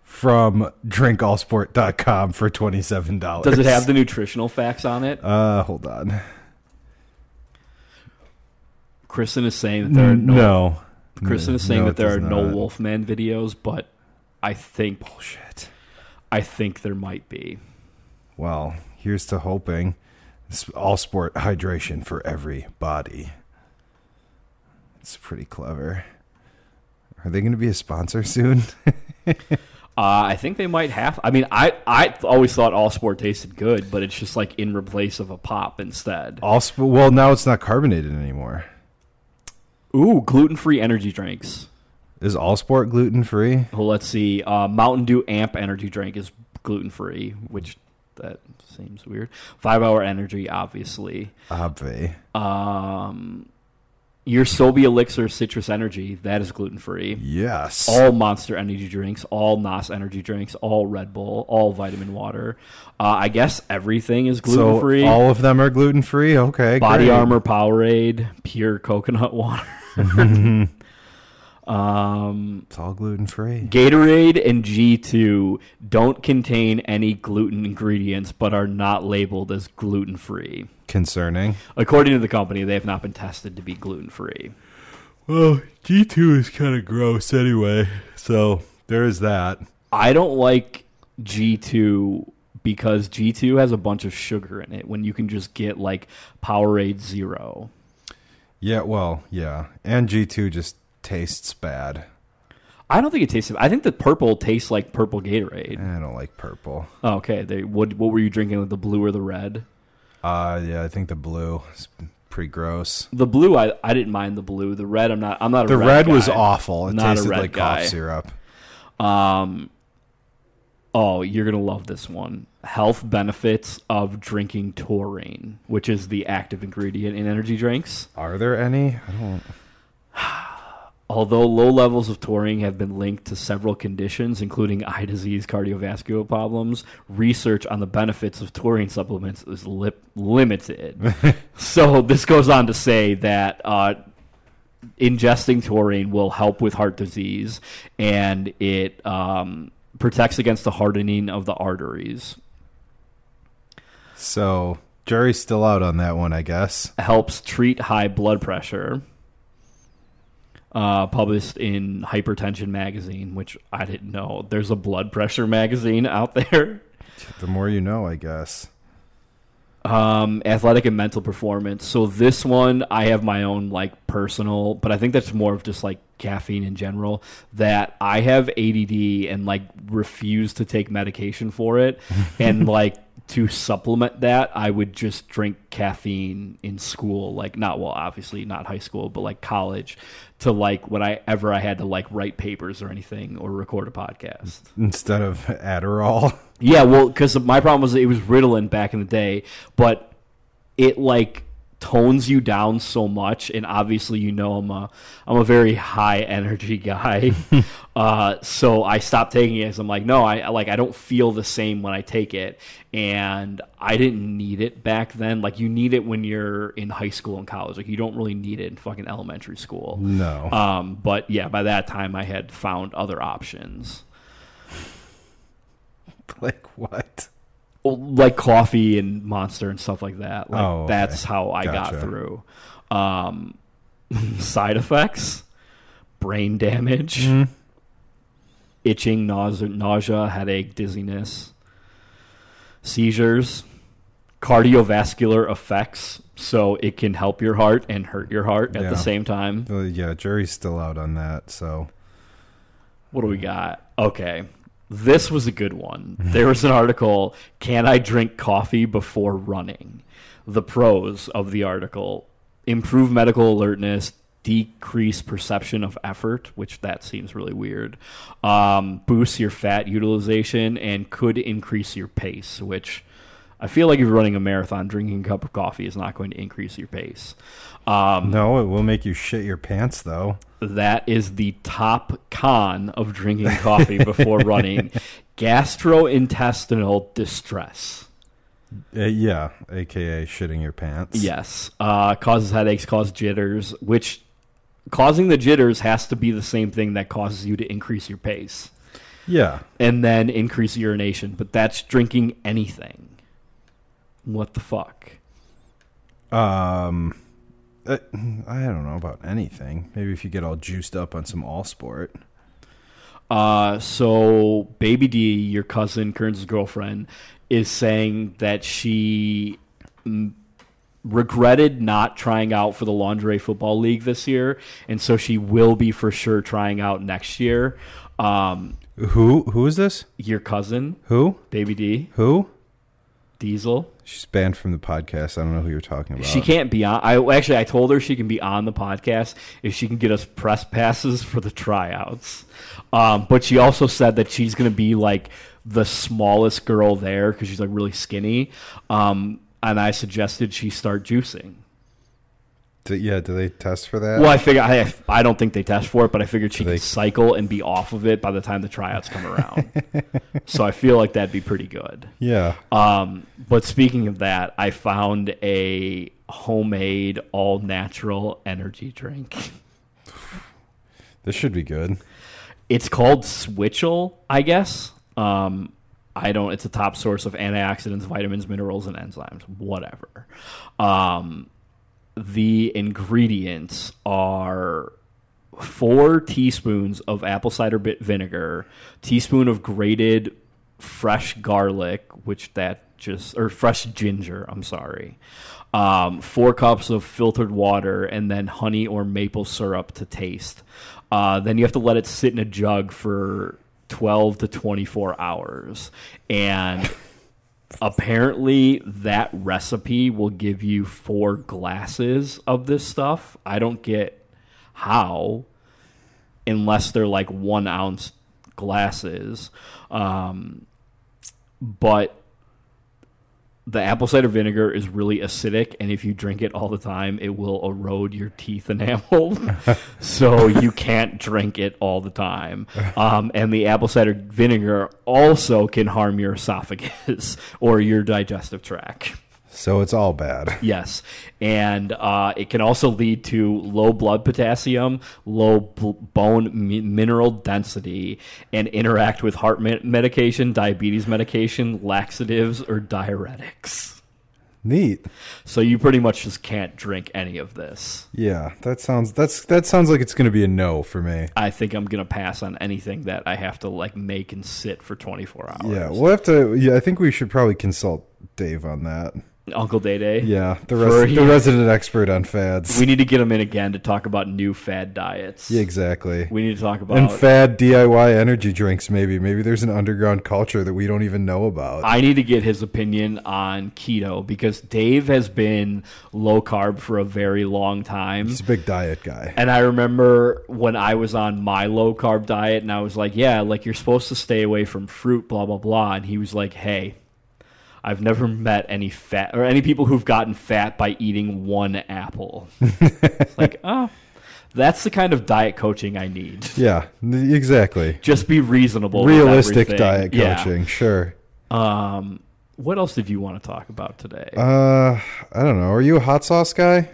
from drinkallsport.com for $27. does it have the nutritional facts on it Uh, hold on. kristen is saying that there are no, no. kristen is saying No, that there are no wolfman videos but i think Bullshit. i think there might be Well, here's to hoping. It's all sport hydration for every body. It's pretty clever. Are they going to be a sponsor soon? Uh, I think they might have. I mean, I I always thought all sport tasted good, but it's just like in replace of a pop instead. all sp- well, now it's not carbonated anymore. Ooh, gluten free energy drinks. Is all sport gluten free? Well, let's see. Uh, Mountain Dew Amp energy drink is gluten free, which that seems weird. Five Hour Energy, obviously. Obvi. Um, your Sobe Elixir Citrus Energy that is gluten free. Yes. All Monster energy drinks, all NOS energy drinks, all Red Bull, all vitamin water. Uh, I guess everything is gluten so free. all of them are gluten free. Okay. Body great. Armor Powerade, pure coconut water. um, It's all gluten free. Gatorade and G2 don't contain any gluten ingredients but are not labeled as gluten free. Concerning. According to the company, they have not been tested to be gluten free. Well, G two is kind of gross anyway. So there is that. I don't like G2 because G2 has a bunch of sugar in it when you can just get like Powerade Zero. Yeah. Well. Yeah. And G two just tastes bad. I don't think it tastes. I think the purple tastes like purple Gatorade. I don't like purple. Oh, okay, they, what what were you drinking? Like the blue or the red? Uh, yeah, I think the blue is pretty gross. The blue, I, I didn't mind the blue. The red, I'm not. I'm not a The red. red, was awful. It Not tasted like guy. cough syrup. Um, oh, you're gonna love this one. Health benefits of drinking taurine, which is the active ingredient in energy drinks. Are there any? I don't. Although low levels of taurine have been linked to several conditions, including eye disease, cardiovascular problems, research on the benefits of taurine supplements is lip- limited. so this goes on to say that uh, ingesting taurine will help with heart disease, and it um, protects against the hardening of the arteries. So jury's still out on that one, I guess. helps treat high blood pressure. Uh, published in Hypertension magazine, which I didn't know. There's a blood pressure magazine out there. The more you know, I guess. Um, athletic and mental performance. So this one, I have my own like personal, but I think that's more of just like caffeine in general. That I have ADD and like refuse to take medication for it, and like to supplement that, I would just drink caffeine in school. Like not well, obviously not high school, but like college. To like when I ever I had to like write papers or anything or record a podcast. Instead of Adderall. Yeah, well, because my problem was it was Ritalin back in the day, but it like tones you down so much, and obviously you know I'm a I'm a very high energy guy, uh, so I stopped taking it. 'cause I'm like, no, I like I don't feel the same when I take it, and I didn't need it back then. Like you need it when you're in high school and college, like you don't really need it in fucking elementary school. No. Um, but yeah, by that time I had found other options. like what? Like coffee and monster and stuff like that like Oh, okay. that's how i got through um side effects brain damage Mm-hmm. itching nausea, nausea headache dizziness seizures cardiovascular effects so it can help your heart and hurt your heart at Yeah. the same time Uh, yeah, jury's still out on that. So What do we got? Okay. This was a good one. There was an article, Can I Drink Coffee Before Running? The pros of the article improve medical alertness, decrease perception of effort, which that seems really weird, um, boost your fat utilization, and could increase your pace, which I feel like if you're running a marathon, drinking a cup of coffee is not going to increase your pace. Um, no, it will make you shit your pants though. that is the top con of drinking coffee before running gastrointestinal distress. Uh, yeah, aka shitting your pants. Yes. Uh, causes headaches, causes jitters, which causing the jitters has to be the same thing that causes you to increase your pace Yeah. and then increase urination. But that's drinking anything. What the fuck? Um, I don't know about anything. Maybe if you get all juiced up on some all sport. Uh, so Baby D, your cousin Kern's girlfriend, is saying that she mm, regretted not trying out for the lingerie football league this year, and so she will be for sure trying out next year. Um, Who? Who is this? your cousin, Who? Baby D, Who? Diesel. She's banned from the podcast. I don't know who you're talking about. She can't be on. I actually I told her she can be on the podcast if she can get us press passes for the tryouts. Um, but she also said that she's going to be like the smallest girl there because she's like really skinny. Um, and I suggested she start juicing. Do- yeah, do they test for that? Well, I figure I I don't think they test for it, but I figured she Do they- could cycle and be off of it by the time the tryouts come around. so I feel like that'd be pretty good. Yeah. Um, but speaking of that, I found a homemade all natural energy drink. This should be good. It's called Switchel, I guess. Um, I don't. It's a top source of antioxidants, vitamins, minerals, and enzymes. Whatever. Um, the ingredients are four teaspoons of apple cider vinegar, teaspoon of grated fresh garlic, which that just or fresh ginger. I'm sorry. Um, four cups of filtered water and then honey or maple syrup to taste. Uh, then you have to let it sit in a jug for 12 to 24 hours. And apparently, that recipe will give you four glasses of this stuff. I don't get how, unless they're like one ounce glasses. Um, but the apple cider vinegar is really acidic, and if you drink it all the time, it will erode your teeth enamel. so you can't drink it all the time. Um, and the apple cider vinegar also can harm your esophagus or your digestive tract. So it's all bad. Yes, and uh, it can also lead to low blood potassium, low b- bone mi- mineral density, and interact with heart me- medication, diabetes medication, laxatives, or diuretics. Neat. So you pretty much just can't drink any of this. Yeah, that sounds that's that sounds like it's going to be a no for me. I think I'm gonna pass on anything that I have to like make and sit for 24 hours. Yeah, we'll have to. Yeah, I think we should probably consult Dave on that. Uncle Day Day. Yeah, the res- the resident expert on fads. We need to get him in again to talk about new fad diets. yeah, exactly. We need to talk about and fad DIY energy drinks. Maybe maybe there's an underground culture that we don't even know about. I need to get his opinion on keto because Dave has been low carb for a very long time. He's a big diet guy. And I remember when I was on my low carb diet and I was like, yeah, like you're supposed to stay away from fruit, blah, blah, blah. And he was like, hey, I've never met any fat or any people who've gotten fat by eating one apple. Like, oh, that's the kind of diet coaching I need. Yeah, exactly. Just be reasonable. Realistic diet Yeah. coaching, sure. Um, what else did you want to talk about today? Uh, I don't know. Are you a hot sauce guy?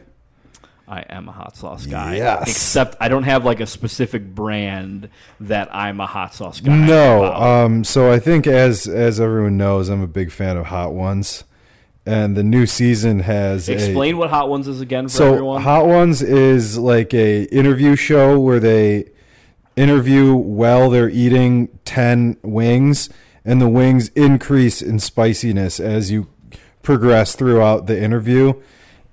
I am a hot sauce guy. Yes. Except I don't have like a specific brand that I'm a hot sauce guy. No. about. Um. So I think as as everyone knows, I'm a big fan of Hot Ones, and the new season has a, Explain what Hot Ones is again for so everyone. Hot Ones is like a interview show where they interview while they're eating 10 wings and the wings increase in spiciness as you progress throughout the interview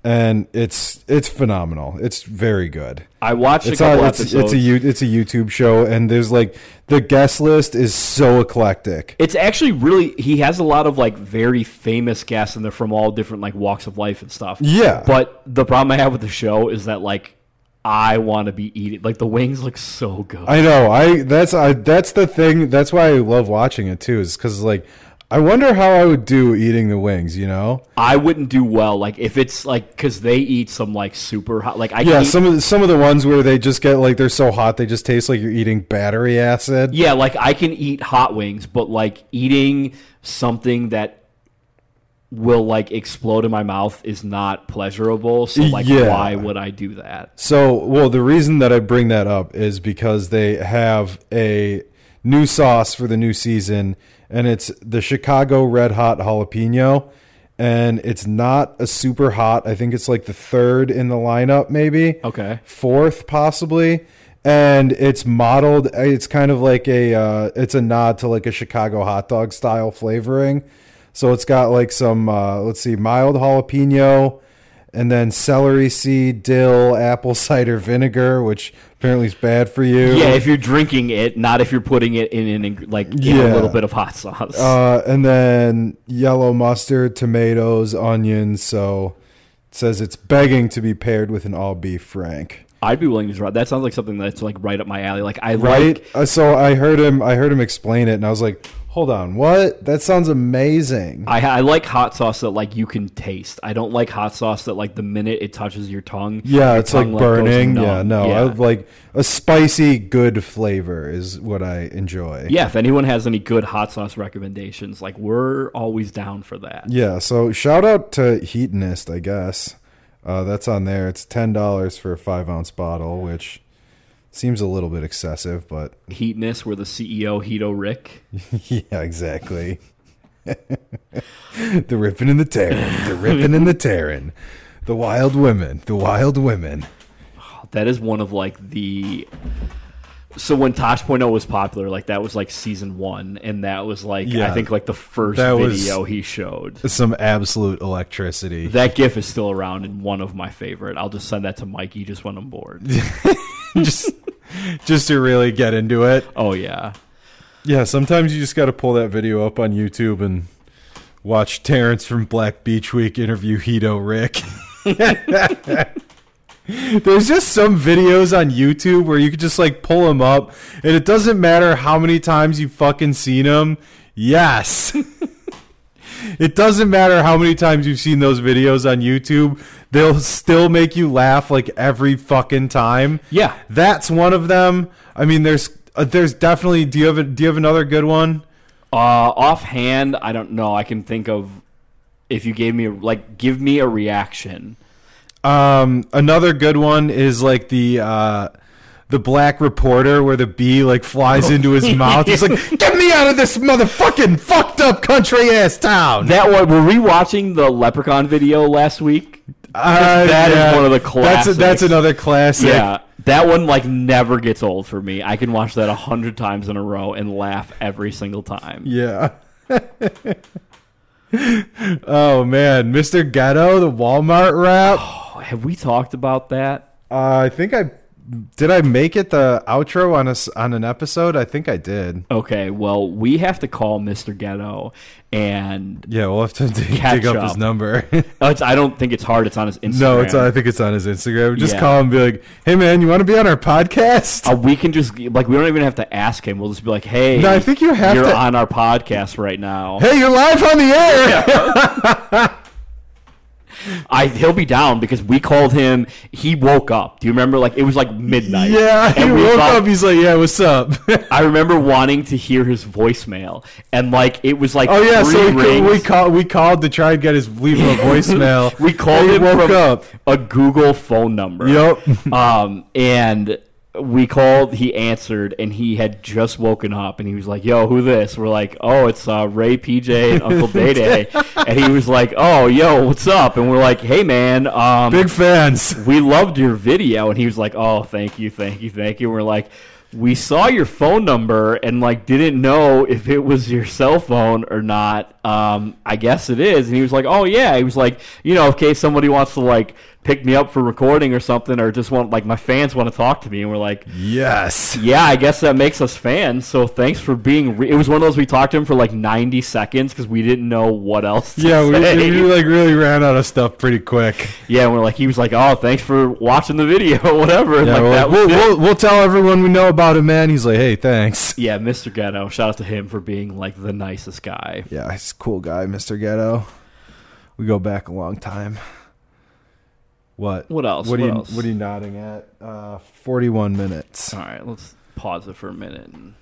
and it's it's phenomenal. It's very good. I watched It's a couple a, it's, episodes. it's a it's a YouTube show and there's like the guest list is so eclectic. It's actually really he has a lot of like very famous guests and they're from all different like walks of life and stuff. Yeah. But the problem I have with the show is that like I want to be eating like the wings look so good. I know. I that's I that's the thing. That's why I love watching it too. Is because like I wonder how I would do eating the wings. You know? I wouldn't do well like if it's like because they eat some like super hot like I Yeah. eat- Some of the, some of the ones where they just get like they're so hot they just taste like you're eating battery acid. Yeah, like I can eat hot wings, but like eating something that will like explode in my mouth is not pleasurable. So like Yeah. why would I do that? So, well, the reason that I bring that up is because they have a new sauce for the new season, and it's the Chicago Red Hot Jalapeno. And it's not a super hot. I think it's like the third in the lineup, maybe. Okay. Fourth, possibly. And it's modeled. It's kind of like a. Uh, it's a nod to like a Chicago hot dog style flavoring. So it's got like some. Uh, let's see, mild jalapeno, and then celery seed, dill, apple cider vinegar, which apparently is bad for you. Yeah, if you're drinking it, not if you're putting it in an like in Yeah. a little bit of hot sauce. Uh, and then yellow mustard, tomatoes, onions. So it says it's begging to be paired with an all beef frank. I'd be willing to try. That sounds like something that's like right up my alley. Like I Right. like Uh, so I heard him. I heard him explain it, and I was like, "Hold on, what? That sounds amazing." I, I like hot sauce that like you can taste. I don't like hot sauce that like the minute it touches your tongue. yeah, your it's like tongue, goes burning. numb. Yeah, no, I like a spicy, good flavor is what I enjoy. Yeah, if anyone has any good hot sauce recommendations, like we're always down for that. Yeah, so shout out to Heatonist, I guess. Uh, that's on there. It's ten dollars for a five ounce bottle, which seems a little bit excessive, but Heatness, we're the CEO, Hito Rick. yeah, exactly. the ripping and the tearing, the ripping and the tearing, the wild women, the wild women. That is one of like the. So when Tosh.0 was popular, like that was like season one, and that was like I think like the first That was- video he showed. Some absolute electricity. That GIF is still around and one of my favorite. I'll just send that to Mikey just when I'm bored. just just to really get into it. Oh yeah. Yeah, sometimes you just got to pull that video up on YouTube and watch Terrence from Black Beach Week interview Hito Rick. There's just some videos on YouTube where you could just like pull them up, and it doesn't matter how many times you fucking seen them. Yes. it doesn't matter how many times you've seen those videos on YouTube. They'll still make you laugh like every fucking time. Yeah. That's one of them. I mean, there's uh, there's definitely. Do you have a, Do you have another good one? Uh, offhand, I don't know. I can think of if you gave me like give me a reaction. Um, another good one is like the uh, the black reporter where the bee like flies into his mouth. He's like, "Get me out of this motherfucking fucked up country ass town." That one were we watching the Leprechaun video last week? Uh, that is yeah. one of the That's classics. that's another classic. Yeah, that one like never gets old for me. I can watch that a hundred times in a row and laugh every single time. Yeah. oh man, Mr. Ghetto, the Walmart rap. Oh, have we talked about that? Uh, I think I did. I make it the outro on a s on an episode. I think I did. Okay, well, we have to call Mr. Ghetto, and Yeah, we'll have to dig, dig up, up. his number. oh, it's, I don't think it's hard. It's on his Instagram. no, it's I think it's on his Instagram. Just Yeah. call him, and be like, "Hey man, you want to be on our podcast?" Uh, we can just like we don't even have to ask him. We'll just be like, "Hey, No, I think you have you're to- on our podcast right now." hey, you're live on the air. I he'll be down because we called him. He woke up. Do you remember? Like it was like midnight. Yeah, he woke thought- up. He's like, "Yeah, what's up?" I remember wanting to hear his voicemail, and like it was like oh yeah, so we, we called we called to try and get his leave a voicemail. We called him woke from up. a Google phone number. Yep. um, and we called. He answered, and he had just woken up, and he was like, "Yo, who this?" We're like, "Oh, it's uh, Ray, PJ, and Uncle Day Day." and he was like, "Oh, yo, what's up?" And we're like, "Hey, man, um, Big fans. we loved your video." And he was like, "Oh, thank you, thank you, thank you." And we're like. We saw your phone number and like didn't know if it was your cell phone or not. Um, I guess it is. And he was like, "Oh yeah." He was like, "You know, in case somebody wants to like pick me up for recording or something, or just want like my fans want to talk to me." And we're like, Yes. yeah, I guess that makes us fans. So thanks for being. Re- it was one of those we talked to him for like ninety seconds because we didn't know what else. To Yeah, we, we like really ran out of stuff pretty quick. yeah. And we're like, he was like, "Oh, thanks for watching the video, whatever." Yeah, like like, we'll, we'll, we'll tell everyone we know about him, man. He's like, hey, thanks. yeah, Mr. Ghetto. Shout out to him for being like the nicest guy. Yeah, he's a cool guy, Mr. Ghetto. We go back a long time. What? What else? What, are you else? What are you nodding at? Uh, Forty-one minutes, All right, let's pause it for a minute. And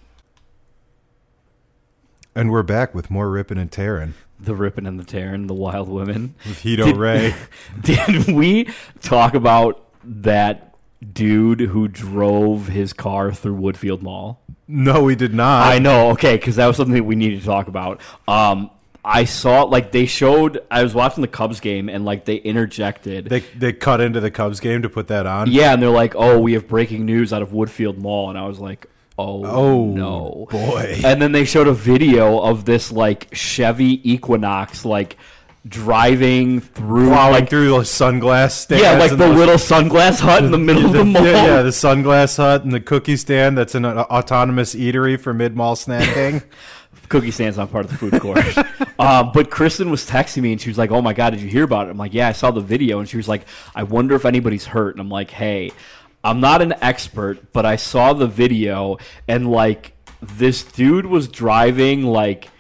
and we're back with more ripping and tearing the ripping and the tearing, the wild women. with Hito Did- Ray. Did we talk about that dude who drove his car through Woodfield Mall? No, we did not. I know, okay, because that was something that we needed to talk about. Um, I saw, like, they showed, I was watching the Cubs game, and, like, they interjected. They they cut into the Cubs game to put that on. yeah, and they're like, oh, we have breaking news out of Woodfield Mall. And I was like, oh, Oh, no. boy. And then they showed a video of this, like, Chevy Equinox, like, driving through, Plowing like, through the sunglass stands. yeah, like the those- little sunglass hut in the middle of the mall. Yeah, yeah, the sunglass hut and the cookie stand. That's an autonomous eatery for mid mall snacking. Cookie stand's not part of the food court. um, but Kristen was texting me and she was like, "Oh my god, did you hear about it?" I'm like, "Yeah, I saw the video." And she was like, "I wonder if anybody's hurt." And I'm like, "Hey, I'm not an expert, but I saw the video and like this dude was driving like."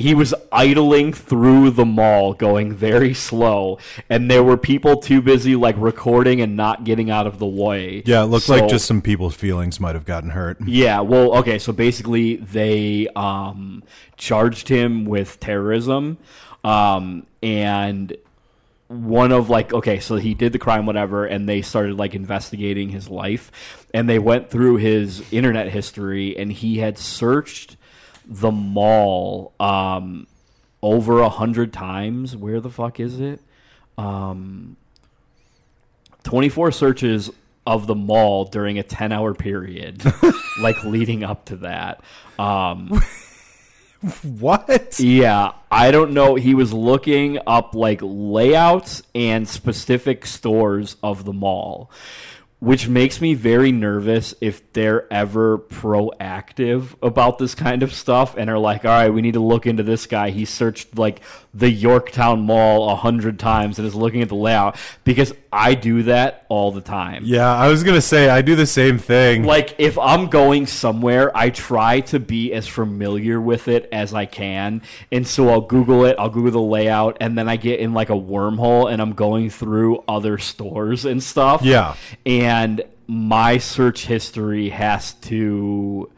He was idling through the mall, going very slow, and there were people too busy like recording and not getting out of the way. Yeah, it looked So- like just some people's feelings might have gotten hurt. yeah, well, okay, so basically they um, charged him with terrorism, um, and one of like okay, so he did the crime, whatever, and they started like investigating his life, and they went through his internet history, and he had searched the mall um, over a hundred times. Where the fuck is it? Um, 24 searches of the mall during a 10 hour period like leading up to that um What? yeah i don't know he was looking up like layouts and specific stores of the mall which makes me very nervous if they're ever proactive about this kind of stuff and are like, all right, we need to look into this guy. He searched like the Yorktown Mall a hundred times and is looking at the layout because I do that all the time. Yeah, I was gonna say I do the same thing. Like if I'm going somewhere, I try to be as familiar with it as I can, and so I'll Google it. I'll Google the layout, and then I get in like a wormhole, and I'm going through other stores and stuff. Yeah. and my search history has to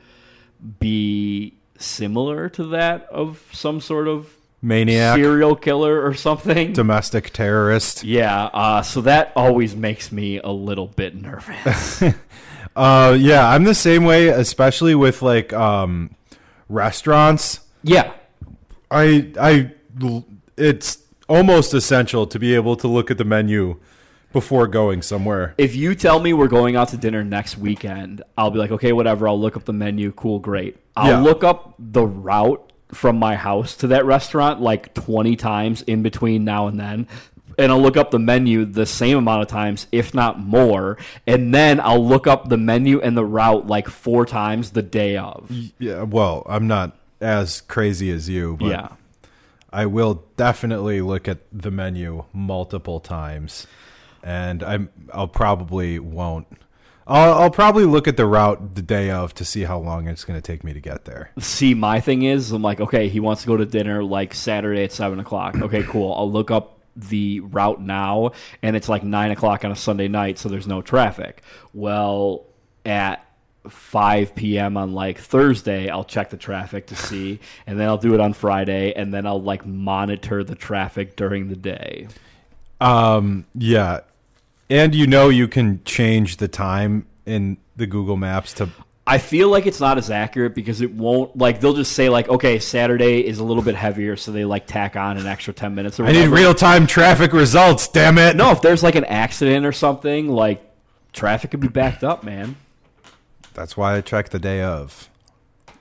be similar to that of some sort of Maniac, serial killer or something. domestic terrorist. yeah, uh, so that always makes me a little bit nervous. Uh, yeah, I'm the same way, especially with like um, restaurants. yeah, I I it's almost essential to be able to look at the menu before going somewhere. if you tell me we're going out to dinner next weekend, I'll be like, okay, whatever. I'll look up the menu. Cool, great. I'll Yeah. look up the route from my house to that restaurant like 20 times in between now and then. And I'll look up the menu the same amount of times, if not more. And then I'll look up the menu and the route like four times the day of. Yeah, well, I'm not as crazy as you, but Yeah. I will definitely look at the menu multiple times, and I'm I'll probably won't. I'll, I'll probably look at the route the day of to see how long it's going to take me to get there. See, my thing is, I'm like, okay, he wants to go to dinner like Saturday at seven o'clock. Okay, cool. I'll look up the route now, and it's like nine o'clock on a Sunday night, so there's no traffic. Well, at 5 p.m. on like Thursday, I'll check the traffic to see, and then I'll do it on Friday, and then I'll like monitor the traffic during the day. Um, yeah, and you know you can change the time in the Google Maps to I feel like it's not as accurate because it won't like they'll just say like okay Saturday is a little bit heavier so they like tack on an extra 10 minutes or I need real time traffic results. Damn it! No, if there's like an accident or something, like traffic could be backed up, man. that's why I check the day of.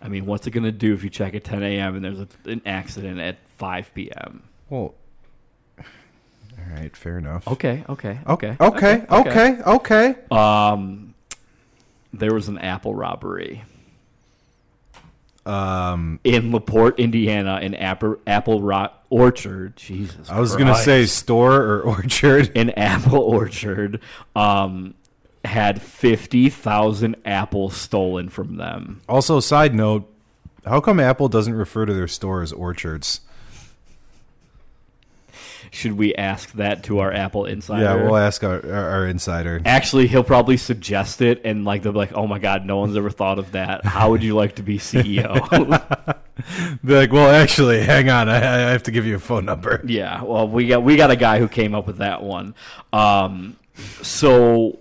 I mean, what's it gonna do if you check at 10 a.m. and there's a, an accident at 5 p.m.? Well, right, fair enough. Okay, okay, Okay, okay, okay, okay, okay. Um, there was an apple robbery Um, in Laporte, Indiana, in apple apple ro- orchard. Jesus, I was gonna say store or orchard. an apple orchard. Um, had fifty thousand apples stolen from them. Also, side note: How come Apple doesn't refer to their store as orchards? Should we ask that to our Apple insider? Yeah, we'll ask our, our, our insider. Actually, he'll probably suggest it, and like they'll be like, "Oh my god, no one's ever thought of that. How would you like to be CEO?" Be like, well, actually, hang on, I, I have to give you a phone number. yeah, well, we got we got a guy who came up with that one. Um, so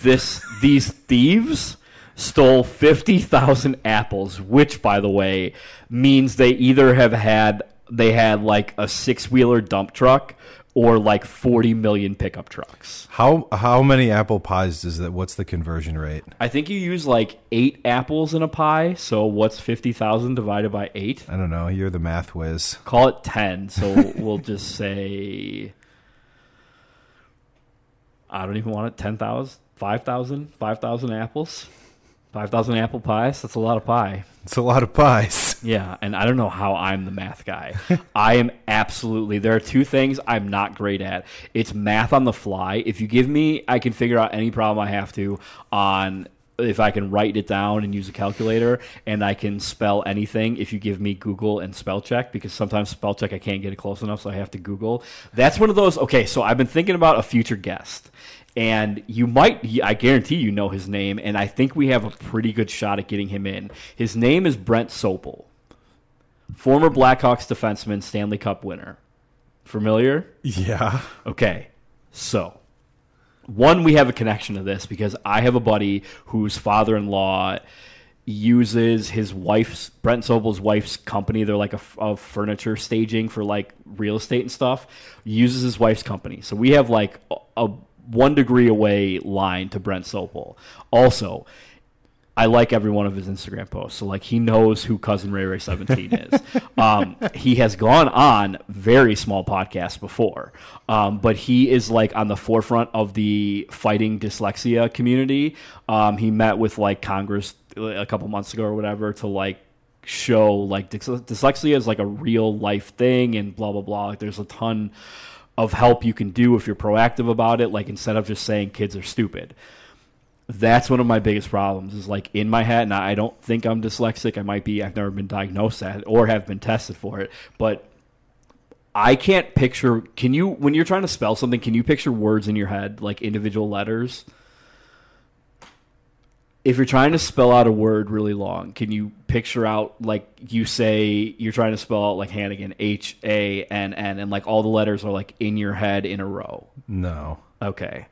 this these thieves stole fifty thousand apples, which, by the way, means they either have had they had like a six wheeler dump truck or like forty million pickup trucks. How how many apple pies is that? What's the conversion rate? I think you use like eight apples in a pie. So what's fifty thousand divided by eight? I don't know. You're the math whiz. Call it ten. So we'll just say I don't even want it. 10,000, 5,000, 5,000 apples, five thousand apple pies. That's a lot of pie. It's a lot of pies. Yeah, and I don't know how I'm the math guy. I am absolutely. There are two things I'm not great at. It's math on the fly. If you give me, I can figure out any problem I have to on if I can write it down and use a calculator, and I can spell anything. If you give me Google and spell check, because sometimes spell check I can't get it close enough, so I have to Google. That's one of those. Okay, so I've been thinking about a future guest. And you might, I guarantee you know his name, and I think we have a pretty good shot at getting him in. His name is Brent Sopel former Blackhawks defenseman, Stanley Cup winner. Familiar? Yeah. Okay. So, one, we have a connection to this because I have a buddy whose father in law uses his wife's, Brent Sopel's wife's company. They're like a furniture staging for like real estate and stuff. Uses his wife's company. So, we have like a, a one degree away line to Brent Sopel. Also, I like every one of his Instagram posts. So like he knows who cousin Ray Ray 17 is. um, he has gone on very small podcasts before. Um, but he is like on the forefront of the fighting dyslexia community. Um, he met with like Congress a couple months ago or whatever to like show like dys- dyslexia is like a real life thing and blah blah blah. Like, there's a ton of help you can do if you're proactive about it. Like instead of just saying kids are stupid that's one of my biggest problems is like in my head and i don't think i'm dyslexic i might be i've never been diagnosed at it or have been tested for it but i can't picture can you when you're trying to spell something can you picture words in your head like individual letters if you're trying to spell out a word really long can you picture out like you say you're trying to spell out like hannigan h-a-n-n and like all the letters are like in your head in a row No. Okay.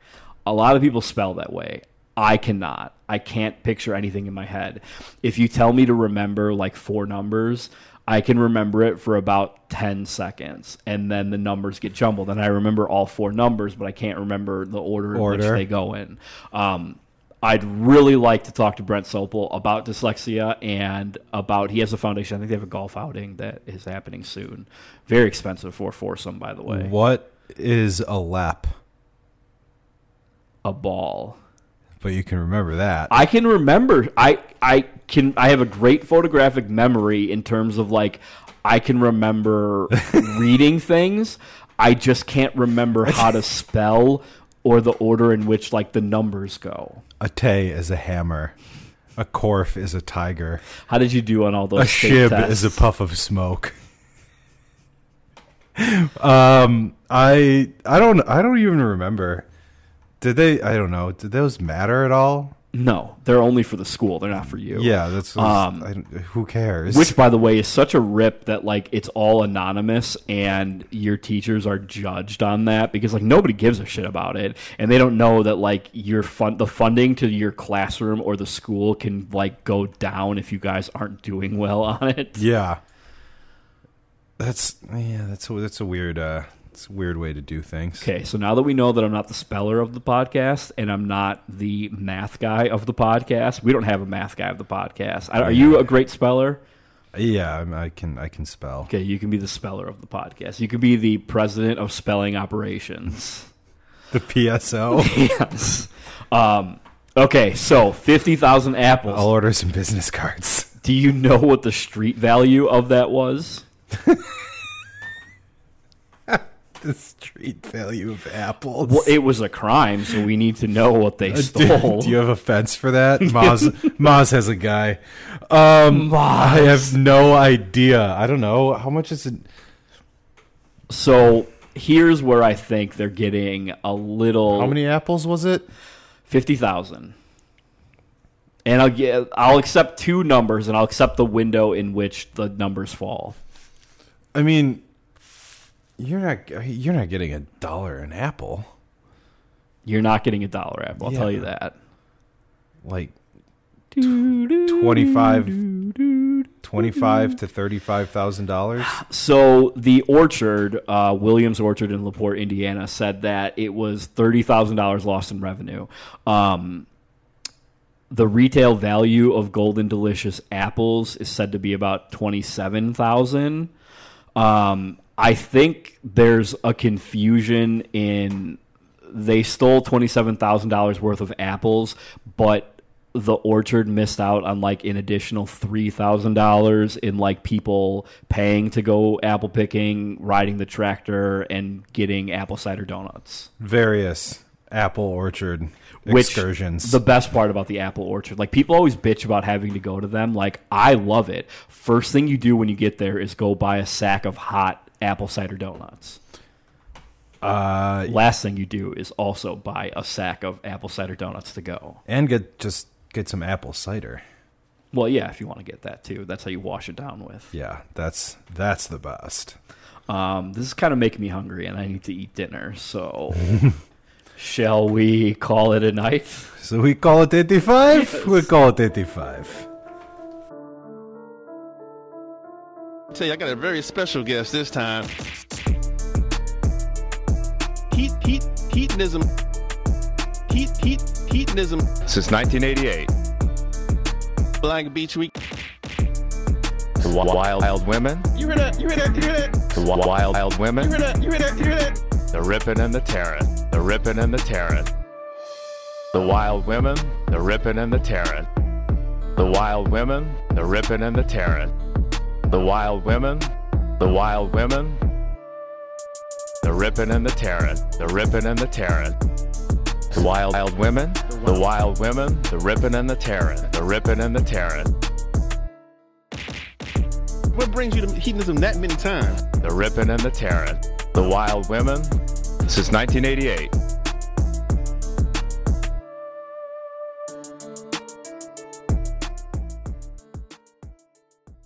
A lot of people spell that way. I cannot. I can't picture anything in my head. If you tell me to remember like four numbers, I can remember it for about 10 seconds and then the numbers get jumbled and I remember all four numbers but I can't remember the order in which they go in. Um, I'd really like to talk to Brent Sopel about dyslexia and about he has a foundation. I think they have a golf outing that is happening soon. Very expensive for a foursome, by the way. What is a lap? A ball. But you can remember that. I can remember. I I can. I have a great photographic memory in terms of like I can remember reading things. I just can't remember how to spell or the order in which like the numbers go. a tay is a hammer. A corf is a tiger. How did you do on all those? A shib tests? is a puff of smoke. um, I I don't I don't even remember. Did they? I don't know. Did those matter at all? No, they're only for the school. They're not for you. Yeah, that's. Um, I, who cares? Which, by the way, is such a rip that like it's all anonymous and your teachers are judged on that because like nobody gives a shit about it and they don't know that like your fund the funding to your classroom or the school can like go down if you guys aren't doing well on it. Yeah. That's yeah. That's a, that's a weird. Uh, it's a weird way to do things. Okay, so now that we know that I'm not the speller of the podcast and I'm not the math guy of the podcast, we don't have a math guy of the podcast. I- Are you a great speller? Yeah, I'm- I can I can spell. Okay, you can be the speller of the podcast. You could be the president of spelling operations. The PSO. yes. Um, okay, so 50,000 apples. I'll order some business cards. Do you know what the street value of that was? The street value of apples. Well, it was a crime, so we need to know what they Uh, do, stole. do you have a fence for that? Maz Maz has a guy. Um, I have no idea. I don't know how much is it. so here's where I think they're getting a little How many apples was it? 50,000. And I'll get I'll accept two numbers and I'll accept the window in which the numbers fall. I mean, you're not you're not getting a dollar an apple. You're not getting a dollar apple, I'll tell you that. Like 25 25 to $35,000. So the orchard, uh, Williams Orchard in Laporte, Indiana, said that it was thirty thousand dollars lost in revenue. Um, the retail value of Golden Delicious apples is said to be about twenty seven thousand. Um, I think there's a confusion in they stole twenty seven thousand dollars worth of apples, but the orchard missed out on like an additional three thousand dollars in like people paying to go apple picking, riding the tractor, and getting apple cider donuts. Various apple orchard Which excursions. the best part about the apple orchard, like people always bitch about having to go to them. Like I love it. First thing you do when you get there is go buy a sack of hot apple cider donuts. uh, Last thing you do is also buy a sack of apple cider donuts to go. and get just get some apple cider. Well, yeah, if you want to get that too, that's how you wash it down with. Yeah, that's that's the best. Um, this is kind of making me hungry, and I need to eat dinner. So, shall we call it a night? So we call it 85? We call it 85. Tell you, I got a very special guest this time. Heat, heat, hedonism. Heat, heat, hedonism. Since 1988, Black Beach Week. The wild, wild women. You hear that? You hear that? You hear that? The wild, wild women. You women. hear that? You hear that? You hear that? The ripping and the tearing. The ripping and the tearing. The wild women. The ripping and the tearing. The wild women. The ripping and the tearing. The wild women. The wild women. The ripping and the tearing. The ripping and the tearing. The wild, wild women. The wild women. The ripping and the tearing. The ripping and the tearing. What brings you to hedonism that many times? The ripping and the tearing. The wild women. Since 1988.